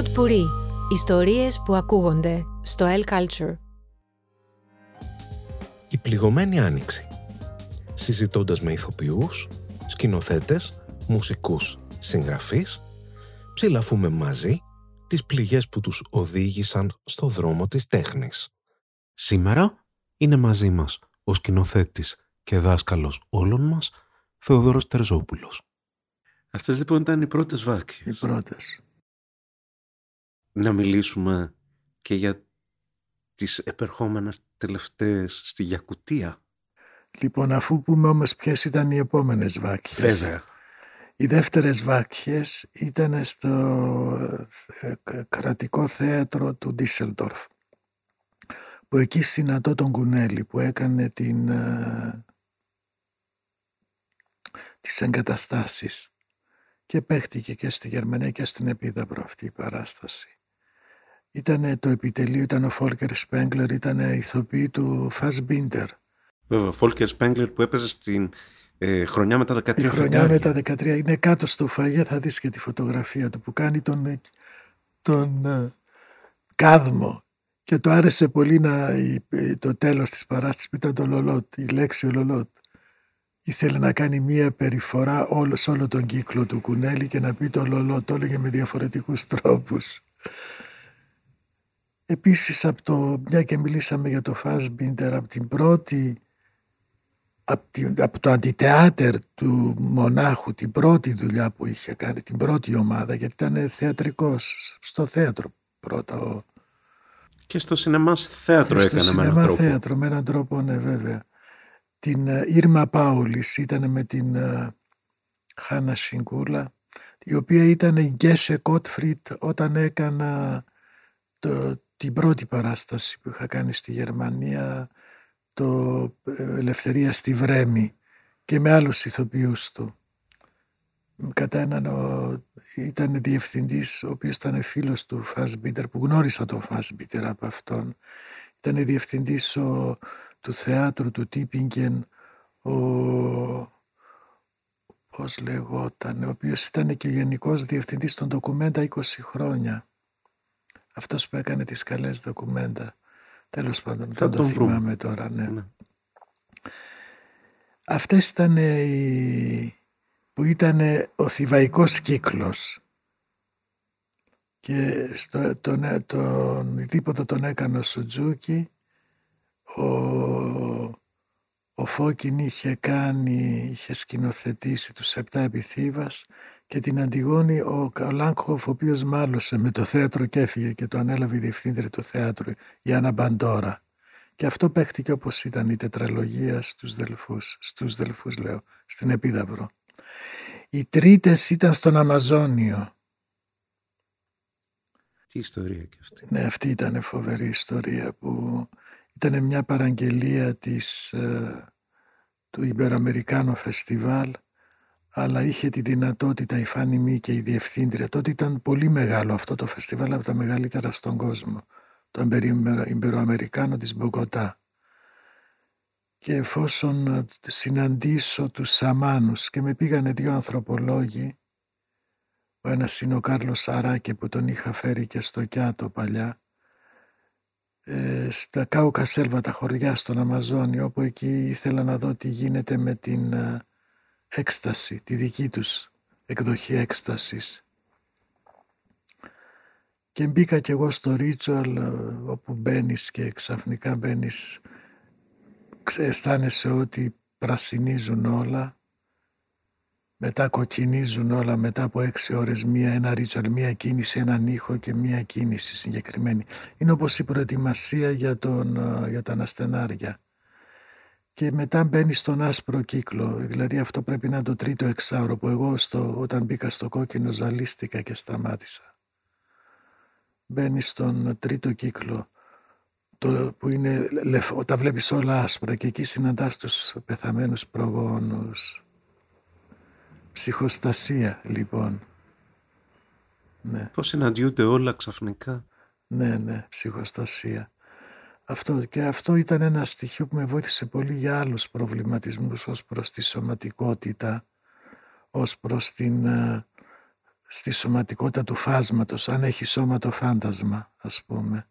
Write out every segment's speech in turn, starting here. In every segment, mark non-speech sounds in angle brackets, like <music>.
Pod Puri. Ιστορίες που ακούγονται στο El Culture. Η πληγωμένη άνοιξη. Συζητώντας με ηθοποιούς, σκηνοθέτες, μουσικούς, συγγραφείς, ψηλαφούμε μαζί τις πληγές που τους οδήγησαν στο δρόμο της τέχνης. Σήμερα είναι μαζί μας ο σκηνοθέτης και δάσκαλος όλων μας, Θεοδόρος Τερζόπουλος. Αυτές λοιπόν ήταν οι πρώτες βάκες. Οι πρώτες. Να μιλήσουμε και για τις επερχόμενες τελευταίες στη Γιακουτία. Λοιπόν, αφού πούμε όμως ποιες ήταν οι επόμενες βάκες. Βέβαια. Οι δεύτερες βάκες ήταν στο ε, κρατικό θέατρο του Ντίσελντορφ που εκεί συναντώ τον Κουνέλη που έκανε την, ε, τις εγκαταστάσεις και παίχτηκε και στη Γερμανία και στην Επίδαυρο αυτή η παράσταση. Ήταν το επιτελείο, ήταν ο Φόλκερ Σπέγκλερ, ήταν ηθοποιή του Φασμπίντερ. Βέβαια, ο Φόλκερ Σπέγκλερ που έπαιζε στην ε, χρονιά με τα 13 Η χρονιά με τα 13 είναι κάτω στο φαγέ, θα δεις και τη φωτογραφία του που κάνει τον, τον ε, κάδμο και το άρεσε πολύ να, το τέλος της παράστασης που ήταν το λολότ, η λέξη ο λολότ. Ήθελε να κάνει μία περιφορά όλο, σε όλο τον κύκλο του κουνέλι και να πει το λολότ, το έλεγε με διαφορετικούς τρόπους. Επίσης, από το, μια και μιλήσαμε για το Φάσμπιντερ, από την πρώτη, από, την, από το αντιτεάτερ του μονάχου, την πρώτη δουλειά που είχε κάνει, την πρώτη ομάδα, γιατί ήταν θεατρικός, στο θέατρο πρώτα ο, και στο σινεμά θέατρο και έκανε με έναν τρόπο. θέατρο, με έναν τρόπο, ναι βέβαια. Την Ήρμα Πάουλης ήταν με την uh, Χάνα Σιγκούλα, η οποία ήταν η Γκέσε Κότφριτ όταν έκανα το, την πρώτη παράσταση που είχα κάνει στη Γερμανία, το ε, Ελευθερία στη Βρέμη και με άλλους ηθοποιούς του. Κατά έναν ήταν διευθυντής, ο οποίος ήταν φίλος του Φάσμπιτερ, που γνώρισα τον Φάσμπιτερ από αυτόν. Ήταν διευθυντής ο, του θεάτρου του Τίπιγκεν, ο, πώς λεγόταν, ο οποίος ήταν και ο γενικός διευθυντής των ντοκουμέντα 20 χρόνια. Αυτός που έκανε τις καλές ντοκουμέντα. Τέλος πάντων, Θα δεν το θυμάμαι τώρα, ναι. ναι. Αυτές ήταν οι που ήταν ο θηβαϊκός κύκλος και στο, τον, τον δίποτε τον έκανε ο Σουτζούκι ο, ο Φώκιν είχε κάνει, είχε σκηνοθετήσει τους επτά επιθύβας και την Αντιγόνη ο, ο Λάνκοφ ο οποίος μάλωσε με το θέατρο και έφυγε και το ανέλαβε η διευθύντρια του θέατρου η Άννα Μπαντόρα και αυτό παίχτηκε όπως ήταν η τετραλογία στους Δελφούς, στους Δελφούς λέω, στην Επίδαυρο. Οι τρίτες ήταν στον Αμαζόνιο. Τι ιστορία και αυτή. Ναι, αυτή ήταν φοβερή ιστορία που ήταν μια παραγγελία της, ε, του Ιμπεροαμερικάνου Φεστιβάλ αλλά είχε τη δυνατότητα η Φάνη Μη και η Διευθύντρια. Τότε ήταν πολύ μεγάλο αυτό το φεστιβάλ από τα μεγαλύτερα στον κόσμο. Το Ιμπεροαμερικάνο της Μπογκοτά και εφόσον ε, συναντήσω τους Σαμάνους και με πήγανε δύο ανθρωπολόγοι ο ένας είναι ο Κάρλος Σαράκε που τον είχα φέρει και στο Κιάτο παλιά ε, στα Κάουκα Σέλβα τα χωριά στον Αμαζόνιο όπου εκεί ήθελα να δω τι γίνεται με την ε, έκσταση, τη δική τους εκδοχή έκστασης. Και μπήκα κι εγώ στο ρίτσουαλ όπου μπαίνεις και ξαφνικά μπαίνεις αισθάνεσαι ότι πρασινίζουν όλα, μετά κοκκινίζουν όλα μετά από έξι ώρες μία, ένα ρίτσορ, μία κίνηση, έναν ήχο και μία κίνηση συγκεκριμένη. Είναι όπως η προετοιμασία για, τον, για τα αναστενάρια. Και μετά μπαίνει στον άσπρο κύκλο, δηλαδή αυτό πρέπει να είναι το τρίτο εξάωρο που εγώ στο, όταν μπήκα στο κόκκινο ζαλίστηκα και σταμάτησα. Μπαίνει στον τρίτο κύκλο το, που είναι, όταν βλέπεις όλα άσπρα και εκεί συναντάς τους πεθαμένους προγόνους. Ψυχοστασία λοιπόν. Ναι. Πώς συναντιούνται όλα ξαφνικά; Ναι, ναι, ψυχοστασία. Αυτό, και αυτό ήταν ένα στοιχείο που με βοήθησε πολύ για άλλους προβληματισμούς ως προς τη σωματικότητα, ως προς την ε, στη σωματικότητα του φάσματος, αν έχει σώμα το φάντασμα ας πούμε.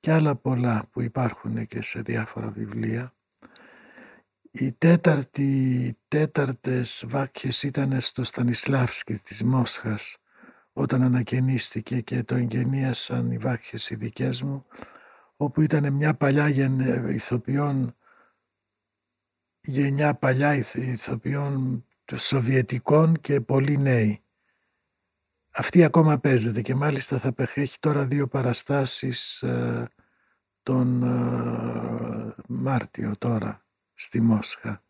Και άλλα πολλά που υπάρχουν και σε διάφορα βιβλία. Οι τέταρτη, τέταρτες βάκχες ήταν στο Στανισλάβσκι της Μόσχας όταν ανακαινίστηκε και το εγγενίασαν οι βάχες οι δικές μου όπου ήταν μια παλιά ηθοποιών γενιά παλιά ηθοποιών σοβιετικών και πολύ νέοι. Αυτή ακόμα παίζεται και μάλιστα θα έχει τώρα δύο παραστάσεις ε, τον ε, Μάρτιο τώρα στη Μόσχα.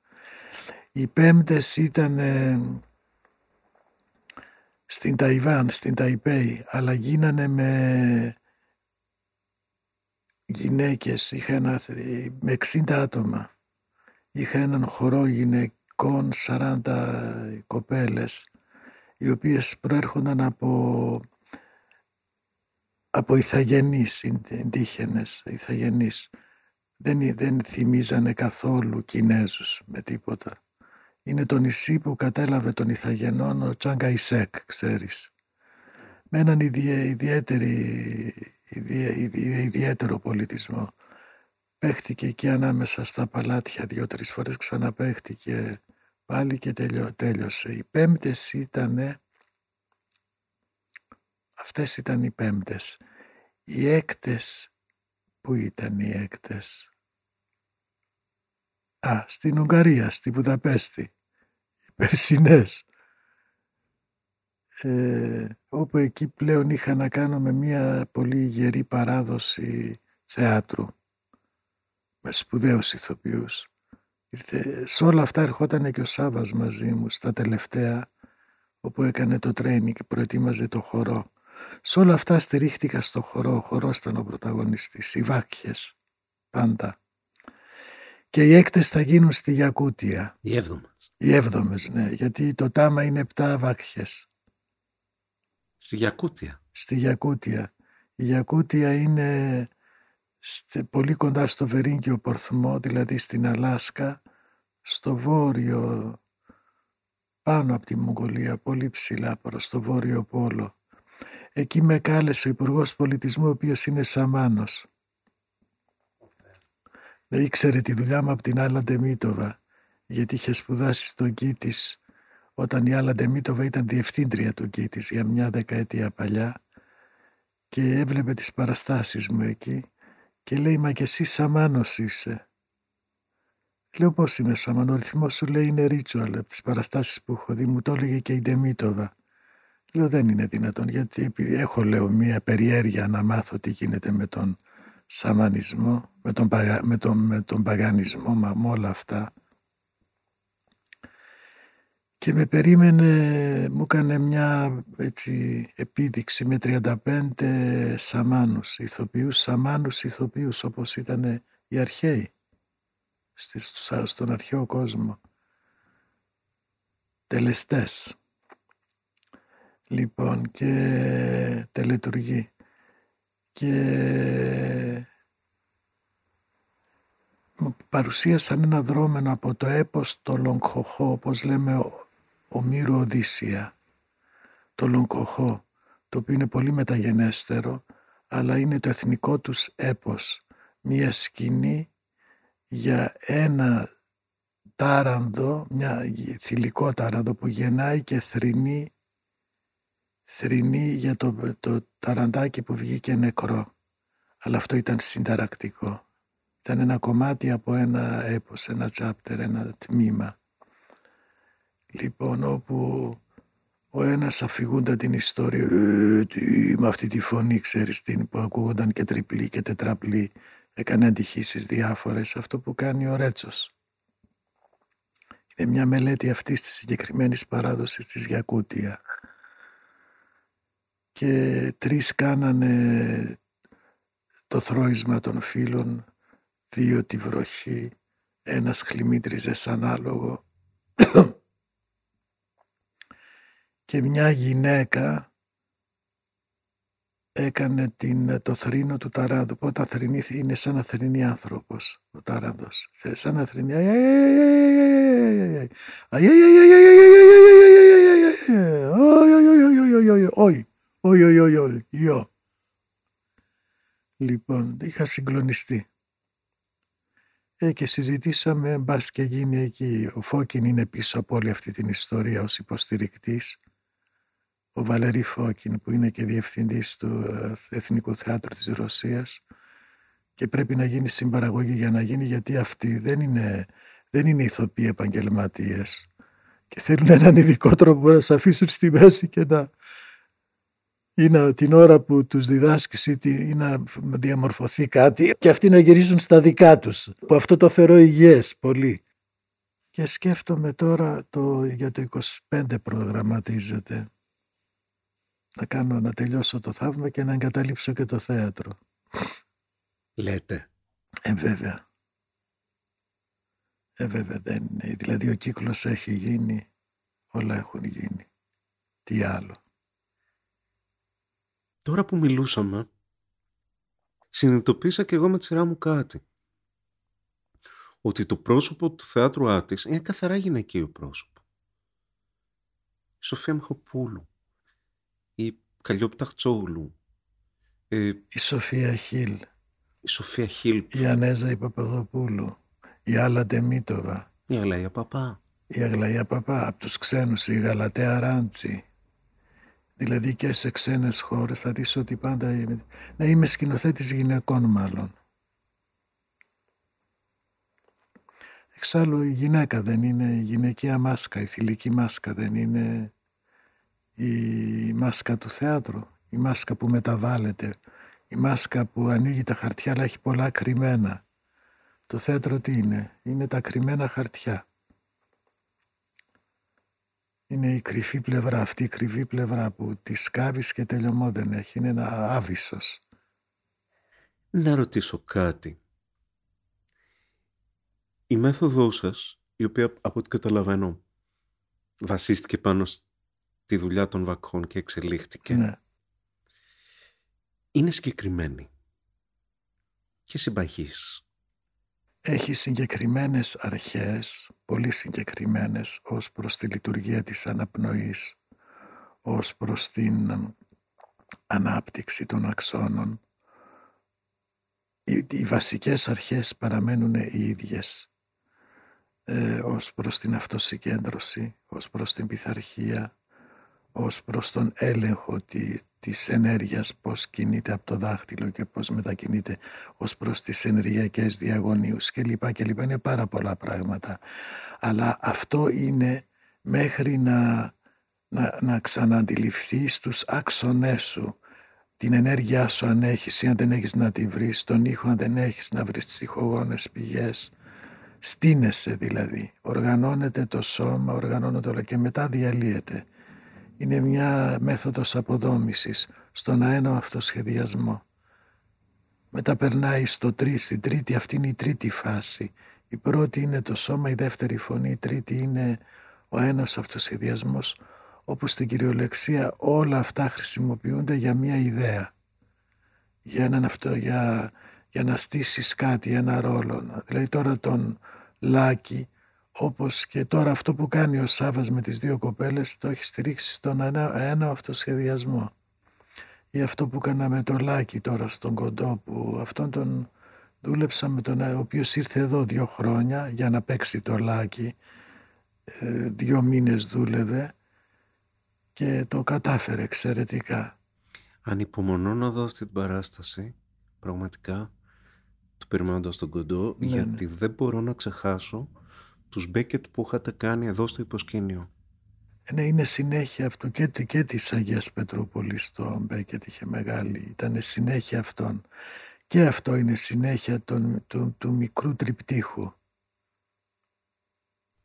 Οι πέμπτες ήταν στην Ταϊβάν, στην Ταϊπέη, αλλά γίνανε με γυναίκες, είχα ένα, με 60 άτομα. Είχα έναν χορό γυναικών, 40 κοπέλες, οι οποίες προέρχονταν από, από ηθαγενείς, εντύχενες, ηθαγενείς. Δεν, δεν θυμίζανε καθόλου Κινέζους με τίποτα. Είναι το νησί που κατέλαβε τον Ιθαγενών ο Τσάγκα Ισέκ, ξέρεις. Με έναν ιδιαίτερη, ιδιαίτερο πολιτισμό. Παίχτηκε εκεί ανάμεσα στα παλάτια δύο-τρεις φορές, ξαναπαίχτηκε πάλι και τέλειωσε. Οι πέμπτες ήταν, αυτές ήταν οι πέμπτες. Οι έκτες, πού ήταν οι έκτες; Α, στην Ουγγαρία, στη Βουδαπέστη. Οι περσινές. Ε, όπου εκεί πλέον είχα να κάνω με μια πολύ γερή παράδοση θεάτρου με σπουδαίους ηθοποιούς. Ήρθε, σε όλα αυτά ερχόταν και ο Σάβας μαζί μου στα τελευταία όπου έκανε το τρένι και προετοίμαζε το χορό. Σε όλα αυτά στηρίχτηκα στο χορό. Ο χορός ήταν ο πρωταγωνιστής. Οι βάκχες πάντα. Και οι έκτες θα γίνουν στη Γιακούτια. Οι έβδομες. Οι έβδομες, ναι. Γιατί το τάμα είναι επτά βάκχες. Στη Γιακούτια. Στη Γιακούτια. Η Γιακούτια είναι πολύ κοντά στο Βερίνκιο Πορθμό, δηλαδή στην Αλάσκα, στο βόρειο, πάνω από τη Μογγολία, πολύ ψηλά προς το βόρειο πόλο. Εκεί με κάλεσε ο υπουργός Πολιτισμού, ο οποίος είναι Σαμάνος. Δεν ήξερε τη δουλειά μου από την Άλλα Ντεμίτοβα, γιατί είχε σπουδάσει στο Κίτης όταν η Άλλα Ντεμίτοβα ήταν διευθύντρια του Κίτης για μια δεκαετία παλιά και έβλεπε τις παραστάσεις μου εκεί και λέει «Μα και εσύ Σαμάνος είσαι». Λέω πώς είμαι Σαμάνος, ο ρυθμός σου λέει είναι ritual από τις παραστάσεις που έχω δει, μου το έλεγε και η Ντεμίτοβα. Λέω δεν είναι δυνατόν γιατί επειδή έχω λέω μια περιέργεια να μάθω τι γίνεται με τον σαμανισμό, με τον, με τον, με τον παγανισμό, με όλα αυτά. Και με περίμενε, μου έκανε μια έτσι, επίδειξη με 35 σαμάνους, ηθοποιούς, σαμάνους ηθοποιούς όπως ήταν οι αρχαίοι στον αρχαίο κόσμο. Τελεστές. Λοιπόν και τελετουργοί και μου παρουσίασαν ένα δρόμενο από το έπος το Λογκχοχό, όπως λέμε ο, ο Μύρο Οδύσσια. Το Λογκχοχό, το οποίο είναι πολύ μεταγενέστερο, αλλά είναι το εθνικό τους έπος. Μία σκηνή για ένα τάρανδο, μια θηλυκό τάρανδο που γεννάει και θρυνεί θρηνεί για το, το ταραντάκι που βγήκε νεκρό. Αλλά αυτό ήταν συνταρακτικό. Ήταν ένα κομμάτι από ένα έπος, ένα chapter, ένα τμήμα. Λοιπόν, όπου ο ένας αφηγούντα την ιστορία, ε, τι, με αυτή τη φωνή, ξέρεις την, που ακούγονταν και τριπλή και τετραπλή, έκανε αντιχήσεις διάφορες, αυτό που κάνει ο Ρέτσος. Είναι μια μελέτη αυτής της συγκεκριμένης παράδοσης της Γιακούτια. Και τρεις κάνανε το θρόισμα των φίλων, δύο τη βροχή, ένας χλιμίτριζε σαν άλογο και μια γυναίκα έκανε την, το θρήνο του ταράδου. Όταν θρυνεί είναι σαν να θρυνεί άνθρωπος ο ταράδος. Σαν να θρυνεί όχι, όχι, όχι, όχι, όχι, όχι, όχι. Λοιπόν, είχα συγκλονιστεί. Ε, και συζητήσαμε, μπα και γίνει εκεί. Ο Φώκιν είναι πίσω από όλη αυτή την ιστορία ως υποστηρικτής. Ο Βαλερή Φώκιν που είναι και διευθυντής του ε, Εθνικού Θεάτρου της Ρωσίας και πρέπει να γίνει συμπαραγωγή για να γίνει γιατί αυτοί δεν είναι, δεν είναι ηθοποιοί επαγγελματίες και θέλουν έναν ειδικό τρόπο να σε αφήσουν στη μέση και να, ή να, την ώρα που τους διδάσκεις ή, ή να διαμορφωθεί κάτι και αυτοί να γυρίσουν στα δικά τους. Που αυτό το θεωρώ υγιές πολύ. Και σκέφτομαι τώρα το, για το 25 προγραμματίζεται να κάνω να τελειώσω το θαύμα και να εγκαταλείψω και το θέατρο. Λέτε. Ε, βέβαια. Ε, βέβαια δεν είναι. Δηλαδή ο κύκλος έχει γίνει, όλα έχουν γίνει. Τι άλλο. Τώρα που μιλούσαμε, συνειδητοποίησα και εγώ με τη σειρά μου κάτι. Ότι το πρόσωπο του θεάτρου Άτης είναι καθαρά γυναικείο πρόσωπο. Η Σοφία Μιχοπούλου, η Καλλιόπη Τσόγλου, ε, η Σοφία Χίλ, η Σοφία Χίλ, η Ανέζα η Παπαδοπούλου, η Άλλα Ντεμίτοβα, η Αγλαία Παπά, η Αγλαία Παπά, από τους ξένους η Γαλατέα Ράντσι, Δηλαδή και σε ξένες χώρες θα δεις ότι πάντα είμαι, να είμαι σκηνοθέτης γυναικών μάλλον. Εξάλλου η γυναίκα δεν είναι η γυναικεία μάσκα, η θηλυκή μάσκα δεν είναι η μάσκα του θεάτρου, η μάσκα που μεταβάλλεται, η μάσκα που ανοίγει τα χαρτιά αλλά έχει πολλά κρυμμένα. Το θέατρο τι είναι, είναι τα κρυμμένα χαρτιά είναι η κρυφή πλευρά, αυτή η κρυφή πλευρά που τη σκάβεις και τελειωμό δεν έχει. Είναι ένα άβυσος. Να ρωτήσω κάτι. Η μέθοδός σας, η οποία από ό,τι καταλαβαίνω βασίστηκε πάνω στη δουλειά των βακών και εξελίχθηκε, ναι. είναι συγκεκριμένη και συμπαγής έχει συγκεκριμένες αρχές, πολύ συγκεκριμένες ως προς τη λειτουργία της αναπνοής, ως προς την ανάπτυξη των αξώνων. Οι, οι βασικές αρχές παραμένουν οι ίδιες ε, ως προς την αυτοσυγκέντρωση, ως προς την πειθαρχία, ως προς τον έλεγχο τη, της ενέργειας πώς κινείται από το δάχτυλο και πώς μετακινείται ως προς τις ενεργειακές διαγωνίους και λοιπά και λοιπά. Είναι πάρα πολλά πράγματα. Αλλά αυτό είναι μέχρι να, να, να ξαναντιληφθείς τους άξονές σου την ενέργειά σου αν έχεις ή αν δεν έχεις να τη βρεις, τον ήχο αν δεν έχεις να βρεις τις ηχογόνες πηγές. Στείνεσαι δηλαδή, οργανώνεται το σώμα, οργανώνεται όλα και μετά διαλύεται είναι μια μέθοδος αποδόμησης στον αένο αυτοσχεδιασμό. Μετά περνάει στο τρί, στην τρίτη, αυτή είναι η τρίτη φάση. Η πρώτη είναι το σώμα, η δεύτερη φωνή, η τρίτη είναι ο αένος αυτοσχεδιασμός, όπου στην κυριολεξία όλα αυτά χρησιμοποιούνται για μια ιδέα. Για, έναν αυτό, για, για να στήσεις κάτι, ένα ρόλο. Δηλαδή τώρα τον Λάκη όπως και τώρα αυτό που κάνει ο Σάβας με τις δύο κοπέλες το έχει στηρίξει στον ένα, ένα αυτοσχεδιασμό ή αυτό που κάναμε το Λάκη τώρα στον Κοντό που αυτόν τον δούλεψα με τον ο οποίος ήρθε εδώ δύο χρόνια για να παίξει το Λάκη ε, δύο μήνες δούλευε και το κατάφερε εξαιρετικά. Ανυπομονώ να δω αυτή την παράσταση πραγματικά του περιμένοντας τον Κοντό ναι, γιατί ναι. δεν μπορώ να ξεχάσω τους Μπέκετ που είχατε κάνει εδώ στο υποσκήνιο. Ναι, είναι συνέχεια αυτού και, και της Αγίας Πετρούπολης το Μπέκετ είχε μεγάλη, ήταν συνέχεια αυτών. Και αυτό είναι συνέχεια του, του μικρού τριπτύχου.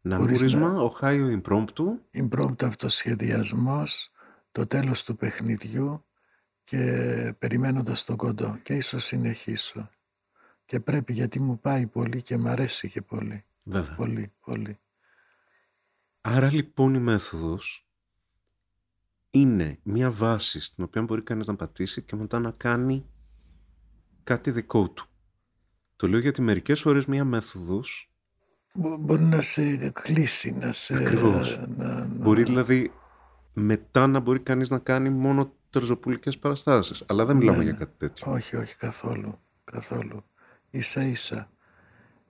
Ναμπούρισμα, Οχάιο Ιμπρόμπτου. Ιμπρόμπτου αυτοσχεδιασμός, το τέλος του παιχνιδιού και περιμένοντας τον κοντό. Και ίσως συνεχίσω. Και πρέπει γιατί μου πάει πολύ και μ' αρέσει και πολύ. Βέβαια. Πολύ, πολύ. Άρα λοιπόν η μέθοδος είναι μια βάση στην οποία μπορεί κανείς να πατήσει και μετά να κάνει κάτι δικό του. Το λέω γιατί μερικές φορές μια μέθοδος μπορεί να σε κλείσει, να σε... Ακριβώς. Να, Μπορεί δηλαδή μετά να μπορεί κανείς να κάνει μόνο τερζοπουλικές παραστάσεις. Αλλά δεν μιλάμε Ναι, για ναι. κάτι τέτοιο. Όχι, όχι καθόλου. Καθόλου. Ίσα ίσα.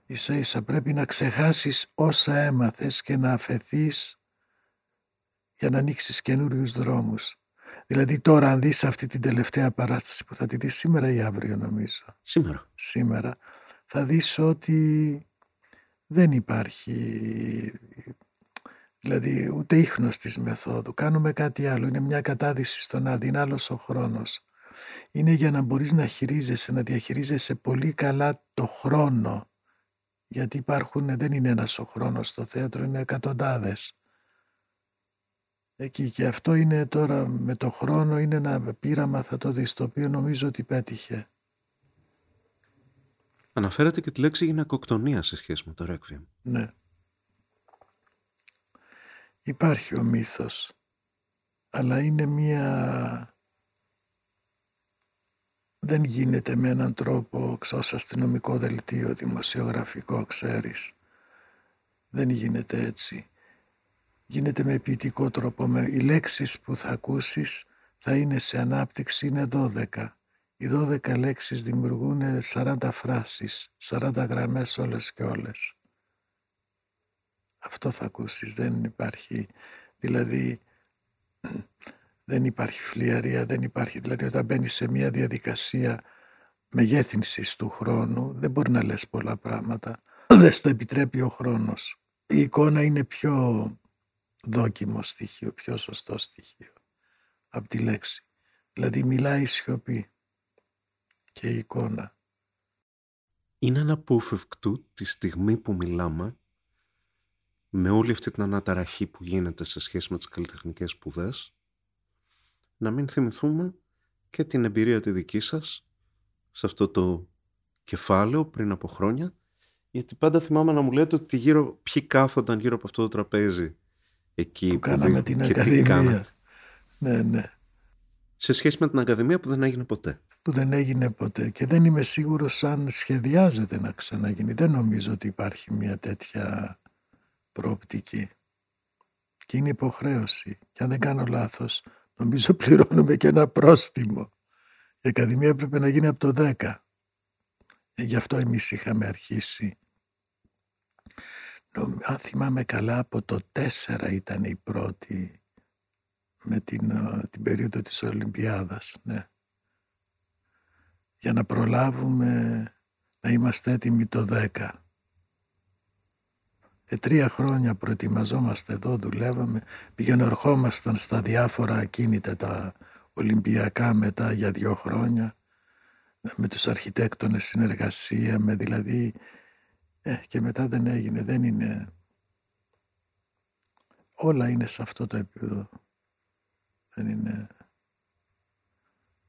Ίσα ίσα πρέπει να ξεχάσεις όσα έμαθες και να αφαιθείς για να ανοίξεις καινούριους δρόμους. Δηλαδή τώρα αν δεις αυτή την τελευταία παράσταση που θα τη δεις σήμερα ή αύριο νομίζω. Σήμερα. Σήμερα θα δεις ότι δεν υπάρχει δηλαδή ούτε ίχνος της μεθόδου. Κάνουμε κάτι άλλο. Είναι μια κατάδυση στον άδει. Είναι άλλος ο χρόνος. Είναι για να μπορείς να χειρίζεσαι, να διαχειρίζεσαι πολύ καλά το χρόνο. Γιατί υπάρχουν, δεν είναι ένας ο χρόνος στο θέατρο, είναι εκατοντάδες. Εκεί και αυτό είναι τώρα με το χρόνο είναι ένα πείραμα θα το δεις το οποίο νομίζω ότι πέτυχε. Αναφέρατε και τη λέξη γυναικοκτονία σε σχέση με το Requiem. Ναι. Υπάρχει ο μύθος, αλλά είναι μία... Δεν γίνεται με έναν τρόπο ως αστυνομικό δελτίο, δημοσιογραφικό, ξέρεις. Δεν γίνεται έτσι. Γίνεται με ποιητικό τρόπο. Με... Οι λέξεις που θα ακούσεις θα είναι σε ανάπτυξη, είναι 12. Οι 12 λέξεις δημιουργούν 40 φράσεις, 40 γραμμές όλες και όλες. Αυτό θα ακούσεις, δεν υπάρχει, δηλαδή δεν υπάρχει φλιαρία, δεν υπάρχει, δηλαδή όταν μπαίνεις σε μια διαδικασία μεγέθυνσης του χρόνου δεν μπορεί να λες πολλά πράγματα, <clears throat> δεν στο επιτρέπει ο χρόνος. Η εικόνα είναι πιο δόκιμο στοιχείο, πιο σωστό στοιχείο από τη λέξη. Δηλαδή μιλάει η σιωπή και η εικόνα. Είναι αναπόφευκτο τη στιγμή που μιλάμε με όλη αυτή την αναταραχή που γίνεται σε σχέση με τις καλλιτεχνικές σπουδές, να μην θυμηθούμε και την εμπειρία τη δική σας σε αυτό το κεφάλαιο πριν από χρόνια γιατί πάντα θυμάμαι να μου λέτε ότι γύρω, ποιοι κάθονταν γύρω από αυτό το τραπέζι εκεί Που κάναμε δι- την και τι Ακαδημία. κάνατε. Ναι, ναι. Σε σχέση με την Ακαδημία που δεν έγινε ποτέ. που δεν έγινε ποτέ και δεν είμαι σίγουρος αν σχεδιάζεται να ξαναγίνει. Δεν νομίζω ότι υπάρχει μια τέτοια προοπτική. Και είναι υποχρέωση. Και αν δεν κάνω λάθος, νομίζω <laughs> πληρώνουμε και ένα πρόστιμο. Η Ακαδημία έπρεπε να γίνει από το 10. Ε, γι' αυτό εμείς είχαμε αρχίσει. Νομ- Αν θυμάμαι καλά, από το 4 ήταν η πρώτη με την, ε, την περίοδο της Ολυμπιάδας. Ναι για να προλάβουμε να είμαστε έτοιμοι το 10. Ε, τρία χρόνια προετοιμαζόμαστε εδώ, δουλεύαμε, πήγαινε ερχόμασταν στα διάφορα ακίνητα τα Ολυμπιακά μετά για δύο χρόνια, με τους αρχιτέκτονες συνεργασία, με δηλαδή, ε, και μετά δεν έγινε, δεν είναι, όλα είναι σε αυτό το επίπεδο, δεν είναι...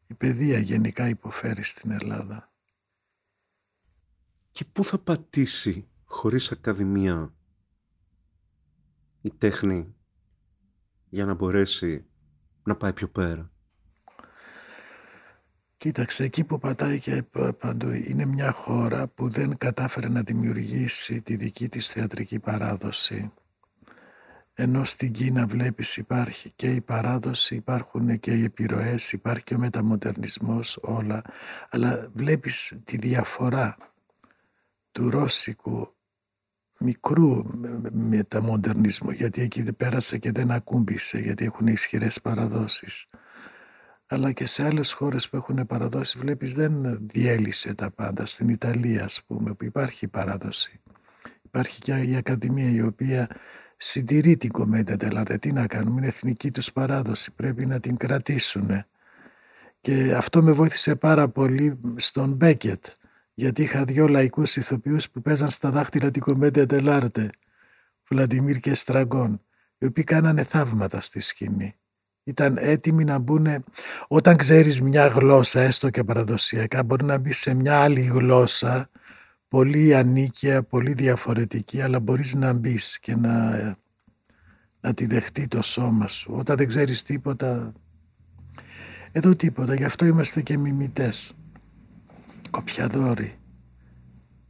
Η παιδεία γενικά υποφέρει στην Ελλάδα. Και πού θα πατήσει χωρίς Ακαδημία η τέχνη για να μπορέσει να πάει πιο πέρα. Κοίταξε, εκεί που πατάει και π- παντού είναι μια χώρα που δεν κατάφερε να δημιουργήσει τη δική της θεατρική παράδοση. Ενώ στην Κίνα βλέπεις υπάρχει και η παράδοση, υπάρχουν και οι επιρροές, υπάρχει και ο μεταμοντερνισμός, όλα. Αλλά βλέπεις τη διαφορά του ρώσικου μικρού με- με- μεταμοντερνισμού, γιατί εκεί δεν πέρασε και δεν ακούμπησε, γιατί έχουν ισχυρές παραδόσεις αλλά και σε άλλες χώρες που έχουν παραδόσεις βλέπεις δεν διέλυσε τα πάντα. Στην Ιταλία ας πούμε που υπάρχει παράδοση. Υπάρχει και η Ακαδημία η οποία συντηρεί την κομμέντια τελάρτε. Τι να κάνουμε, είναι εθνική τους παράδοση, πρέπει να την κρατήσουν. Και αυτό με βοήθησε πάρα πολύ στον Μπέκετ, γιατί είχα δυο λαϊκούς ηθοποιούς που παίζαν στα δάχτυλα την κομμέντια τελάρτε, Βλαντιμίρ και Στραγκόν, οι οποίοι κάνανε θαύματα στη σκηνή. Ήταν έτοιμοι να μπουν όταν ξέρεις μια γλώσσα έστω και παραδοσιακά μπορεί να μπεις σε μια άλλη γλώσσα πολύ ανίκια, πολύ διαφορετική αλλά μπορείς να μπεις και να, να τη δεχτεί το σώμα σου. Όταν δεν ξέρεις τίποτα εδώ τίποτα γι' αυτό είμαστε και μιμητές κοπιαδόροι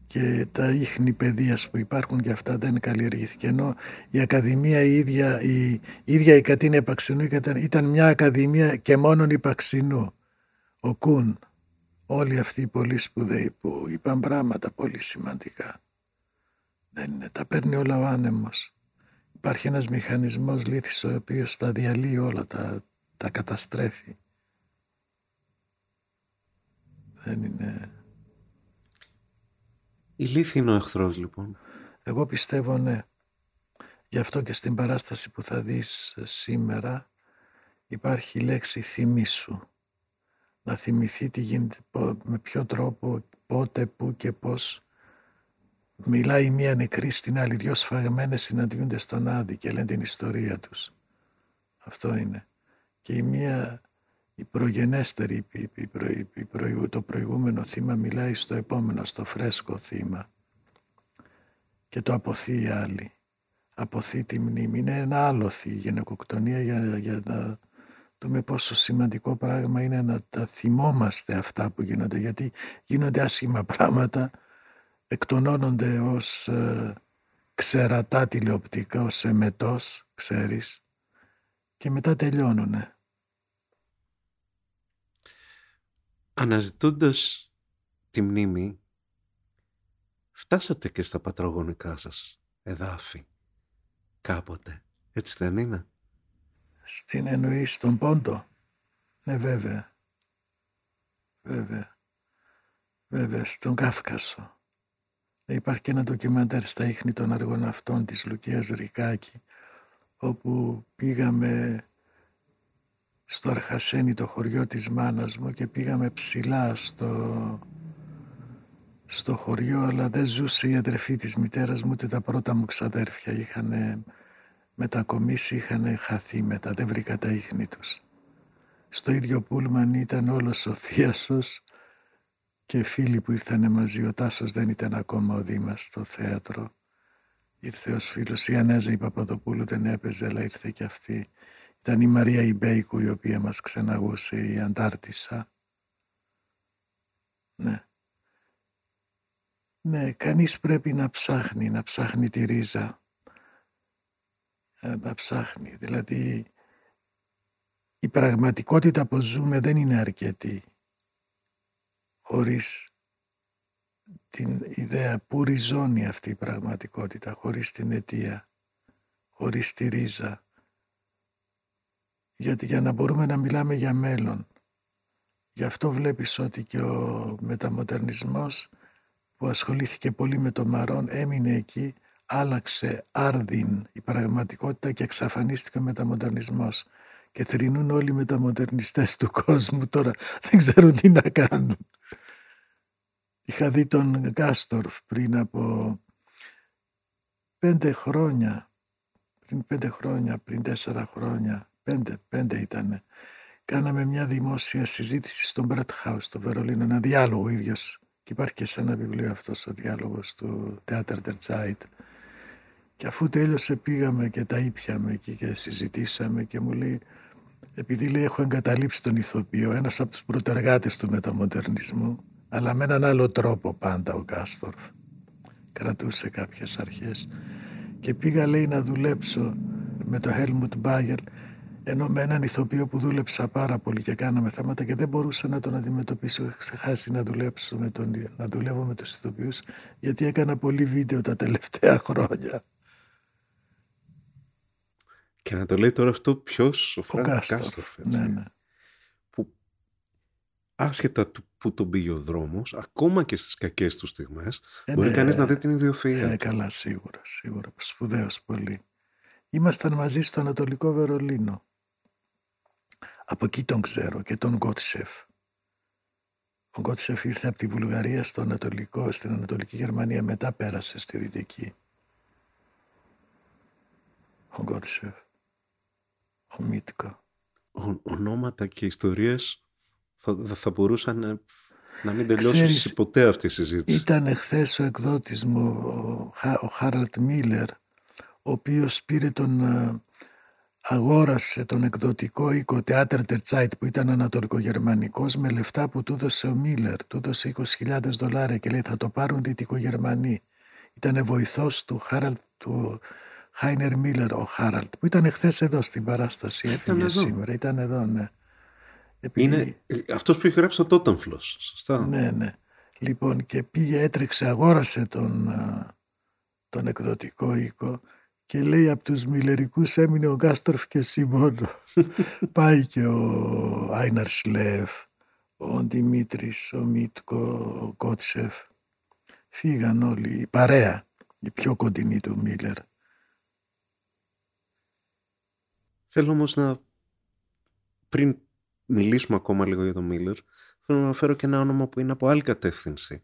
και τα ίχνη παιδείας που υπάρχουν και αυτά δεν καλλιεργήθηκε ενώ η Ακαδημία η ίδια η, η ίδια η Κατίνη Επαξινού ήταν μια Ακαδημία και μόνον Υπαξινού. Ο Κούν όλοι αυτοί οι πολύ σπουδαίοι που είπαν πράγματα πολύ σημαντικά. Δεν είναι, τα παίρνει όλα ο άνεμος. Υπάρχει ένας μηχανισμός λύθης ο οποίος τα διαλύει όλα τα, τα καταστρέφει. Δεν είναι η λύθη είναι ο εχθρός λοιπόν. Εγώ πιστεύω ναι. Γι' αυτό και στην παράσταση που θα δεις σήμερα υπάρχει η λέξη θυμήσου. Να θυμηθεί τι γίνεται, με ποιο τρόπο, πότε, πού και πώς μιλάει η μία νεκρή στην άλλη. Δυο σφαγμένες συναντιούνται στον Άδη και λένε την ιστορία τους. Αυτό είναι. Και η μία η προγενέστερη, η, η, το προηγούμενο θύμα μιλάει στο επόμενο, στο φρέσκο θύμα και το αποθεί η άλλη. Αποθεί τη μνήμη. Είναι ένα άλοθη η γενεκοκτονία για, για να δούμε πόσο σημαντικό πράγμα είναι να τα θυμόμαστε αυτά που γίνονται γιατί γίνονται άσχημα πράγματα εκτονώνονται ως ε, ξερατά τηλεοπτικά, ως εμετός, ξέρεις, και μετά τελειώνουνε. Αναζητώντας τη μνήμη, φτάσατε και στα πατρογονικά σας εδάφη κάποτε. Έτσι δεν είναι; Στην εννοή στον Πόντο. Ναι βέβαια. Βέβαια. Βέβαια στον Κάφκασο. Υπάρχει και ένα ντοκιμαντέρ στα ίχνη των αργοναυτών της Λουκίας Ρικάκη όπου πήγαμε στο Αρχασένη το χωριό της μάνας μου και πήγαμε ψηλά στο, στο χωριό αλλά δεν ζούσε η αδερφή της μητέρας μου ούτε τα πρώτα μου ξαδέρφια είχαν μετακομίσει, είχαν χαθεί μετά, δεν βρήκα τα ίχνη τους. Στο ίδιο πούλμαν ήταν όλος ο Θίασος και φίλοι που ήρθαν μαζί. Ο Τάσος δεν ήταν ακόμα ο Δήμας στο θέατρο. Ήρθε ως φίλος. Η Ανέζα η Παπαδοπούλου δεν έπαιζε αλλά ήρθε και αυτή. Ήταν η Μαρία Ιμπέικου η οποία μας ξεναγούσε η Αντάρτισσα. Ναι. Ναι, κανείς πρέπει να ψάχνει, να ψάχνει τη ρίζα. Ε, να ψάχνει, δηλαδή η πραγματικότητα που ζούμε δεν είναι αρκετή χωρίς την ιδέα που ριζώνει αυτή η πραγματικότητα, χωρίς την αιτία, χωρίς τη ρίζα γιατί για να μπορούμε να μιλάμε για μέλλον. Γι' αυτό βλέπεις ότι και ο μεταμοντερνισμός που ασχολήθηκε πολύ με το Μαρόν έμεινε εκεί, άλλαξε άρδιν η πραγματικότητα και εξαφανίστηκε ο μεταμοντερνισμός και θρυνούν όλοι οι μεταμοντερνιστές του κόσμου τώρα δεν ξέρουν τι να κάνουν. Είχα δει τον Γκάστορφ πριν από πέντε χρόνια, πριν πέντε χρόνια, πριν τέσσερα χρόνια πέντε, πέντε ήταν. Κάναμε μια δημόσια συζήτηση στο Μπρέτ House στο Βερολίνο, ένα διάλογο ίδιος. Και υπάρχει και σε ένα βιβλίο αυτός ο διάλογος του Theater der Zeit. Και αφού τέλειωσε πήγαμε και τα ήπιαμε εκεί και συζητήσαμε και μου λέει επειδή λέει έχω εγκαταλείψει τον ηθοποιό, ένας από τους πρωτεργάτες του μεταμοντερνισμού, αλλά με έναν άλλο τρόπο πάντα ο Κάστορφ. Κρατούσε κάποιες αρχές. Και πήγα λέει να δουλέψω με το Helmut Bayer ενώ με έναν ηθοποιό που δούλεψα πάρα πολύ και κάναμε θέματα και δεν μπορούσα να τον αντιμετωπίσω. Είχα ξεχάσει να, δουλέψω με τον, να δουλεύω με τους ηθοποιούς γιατί έκανα πολύ βίντεο τα τελευταία χρόνια. Και να το λέει τώρα αυτό ποιος ο Φρανκ Κάστροφ. Ναι, ναι. Που άσχετα του που τον πήγε ο δρόμος, ακόμα και στις κακές του στιγμές, ε, μπορεί ναι, κανείς να δει την ιδιοφυΐα. Ε, καλά, σίγουρα, σίγουρα. Σπουδαίος πολύ. Ήμασταν μαζί στο Ανατολικό Βερολίνο. Από εκεί τον ξέρω και τον Γκότσεφ. Ο Γκότσεφ ήρθε από τη Βουλγαρία στο Ανατολικό, στην Ανατολική Γερμανία, μετά πέρασε στη Δυτική. Ο Γκότσεφ. Ο Μίτκο. ονόματα και ιστορίες θα, θα μπορούσαν να μην τελειώσει ποτέ αυτή η συζήτηση. Ήταν εχθές ο εκδότης μου, ο, ο Χάραλτ Μίλλερ, ο οποίος πήρε τον ε, αγόρασε τον εκδοτικό οίκο Theater der Zeit που ήταν ανατολικογερμανικός με λεφτά που του έδωσε ο Μίλλερ. Του έδωσε 20.000 δολάρια και λέει θα το πάρουν δυτικογερμανοί. Ήταν βοηθός του Χάραλτ του Χάινερ Μίλλερ ο Χάραλτ που ήταν χθε εδώ στην παράσταση. Έφυγε σήμερα. Ήταν εδώ, ναι. Επειδή... Είναι αυτός που είχε γράψει το Τότεμφλος, σωστά; Ναι, ναι. Λοιπόν και πήγε, έτρεξε, αγόρασε τον, τον εκδοτικό οίκο και λέει από τους μιλερικούς έμεινε ο Γκάστορφ και εσύ μόνο. <laughs> Πάει και ο Άιναρ Σλεύ, ο Δημήτρης, ο Μίτκο, ο Κότσεφ. Φύγαν όλοι, η παρέα, η πιο κοντινή του Μίλλερ. Θέλω όμως να, πριν μιλήσουμε ακόμα λίγο για τον Μίλλερ, θέλω να αναφέρω και ένα όνομα που είναι από άλλη κατεύθυνση,